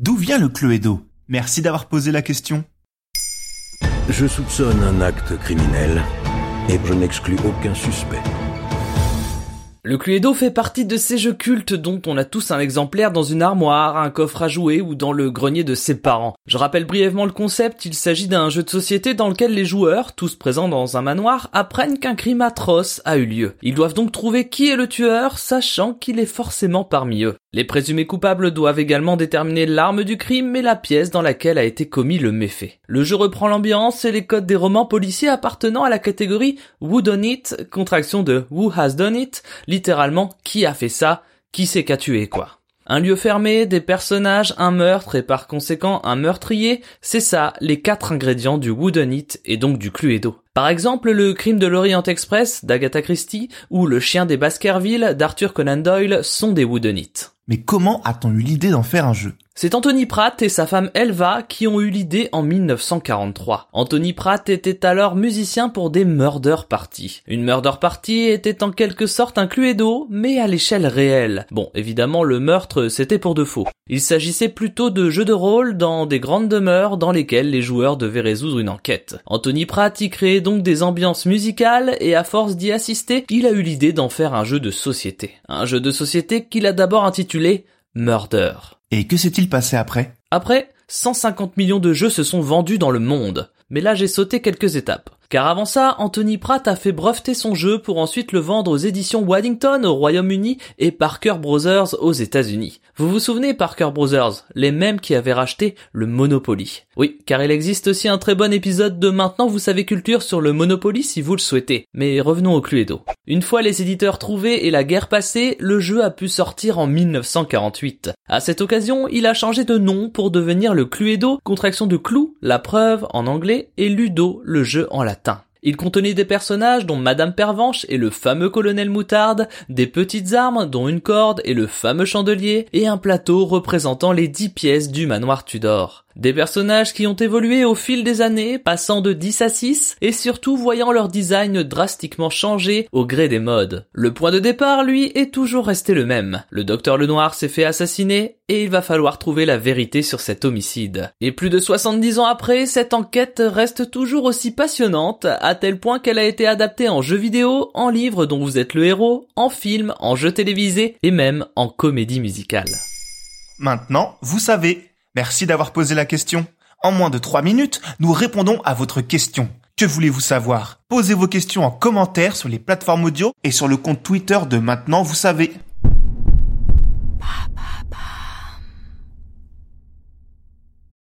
D'où vient le Cluedo? Merci d'avoir posé la question. Je soupçonne un acte criminel et je n'exclus aucun suspect. Le Cluedo fait partie de ces jeux cultes dont on a tous un exemplaire dans une armoire, un coffre à jouer ou dans le grenier de ses parents. Je rappelle brièvement le concept, il s'agit d'un jeu de société dans lequel les joueurs, tous présents dans un manoir, apprennent qu'un crime atroce a eu lieu. Ils doivent donc trouver qui est le tueur, sachant qu'il est forcément parmi eux. Les présumés coupables doivent également déterminer l'arme du crime et la pièce dans laquelle a été commis le méfait. Le jeu reprend l'ambiance et les codes des romans policiers appartenant à la catégorie Who Done It, contraction de Who Has Done It, littéralement qui a fait ça, qui c'est qu'a tué quoi. Un lieu fermé, des personnages, un meurtre et par conséquent un meurtrier, c'est ça les quatre ingrédients du Wooden It et donc du Cluedo. Par exemple, le crime de l'Orient Express d'Agatha Christie ou le chien des Baskerville d'Arthur Conan Doyle sont des Wooden It. Mais comment a-t-on eu l'idée d'en faire un jeu? C'est Anthony Pratt et sa femme Elva qui ont eu l'idée en 1943. Anthony Pratt était alors musicien pour des murder parties. Une murder party était en quelque sorte un cluedo, mais à l'échelle réelle. Bon, évidemment, le meurtre, c'était pour de faux. Il s'agissait plutôt de jeux de rôle dans des grandes demeures dans lesquelles les joueurs devaient résoudre une enquête. Anthony Pratt y créait donc des ambiances musicales et à force d'y assister, il a eu l'idée d'en faire un jeu de société. Un jeu de société qu'il a d'abord intitulé Murder. Et que s'est-il passé après? Après, 150 millions de jeux se sont vendus dans le monde. Mais là j'ai sauté quelques étapes. Car avant ça, Anthony Pratt a fait breveter son jeu pour ensuite le vendre aux éditions Waddington au Royaume-Uni et Parker Brothers aux États-Unis. Vous vous souvenez Parker Brothers, les mêmes qui avaient racheté le Monopoly. Oui, car il existe aussi un très bon épisode de Maintenant vous savez culture sur le Monopoly si vous le souhaitez. Mais revenons au Cluedo. Une fois les éditeurs trouvés et la guerre passée, le jeu a pu sortir en 1948. À cette occasion, il a changé de nom pour devenir le Cluedo, contraction de clou, la preuve en anglais, et Ludo, le jeu en latin. Il contenait des personnages dont Madame Pervenche et le fameux colonel Moutarde, des petites armes dont une corde et le fameux chandelier, et un plateau représentant les dix pièces du manoir Tudor. Des personnages qui ont évolué au fil des années, passant de 10 à 6, et surtout voyant leur design drastiquement changer au gré des modes. Le point de départ, lui, est toujours resté le même. Le docteur Lenoir s'est fait assassiner, et il va falloir trouver la vérité sur cet homicide. Et plus de 70 ans après, cette enquête reste toujours aussi passionnante, à tel point qu'elle a été adaptée en jeu vidéo, en livre dont vous êtes le héros, en film, en jeu télévisé, et même en comédie musicale. Maintenant, vous savez. Merci d'avoir posé la question. En moins de 3 minutes, nous répondons à votre question. Que voulez-vous savoir? Posez vos questions en commentaire sur les plateformes audio et sur le compte Twitter de Maintenant, vous savez.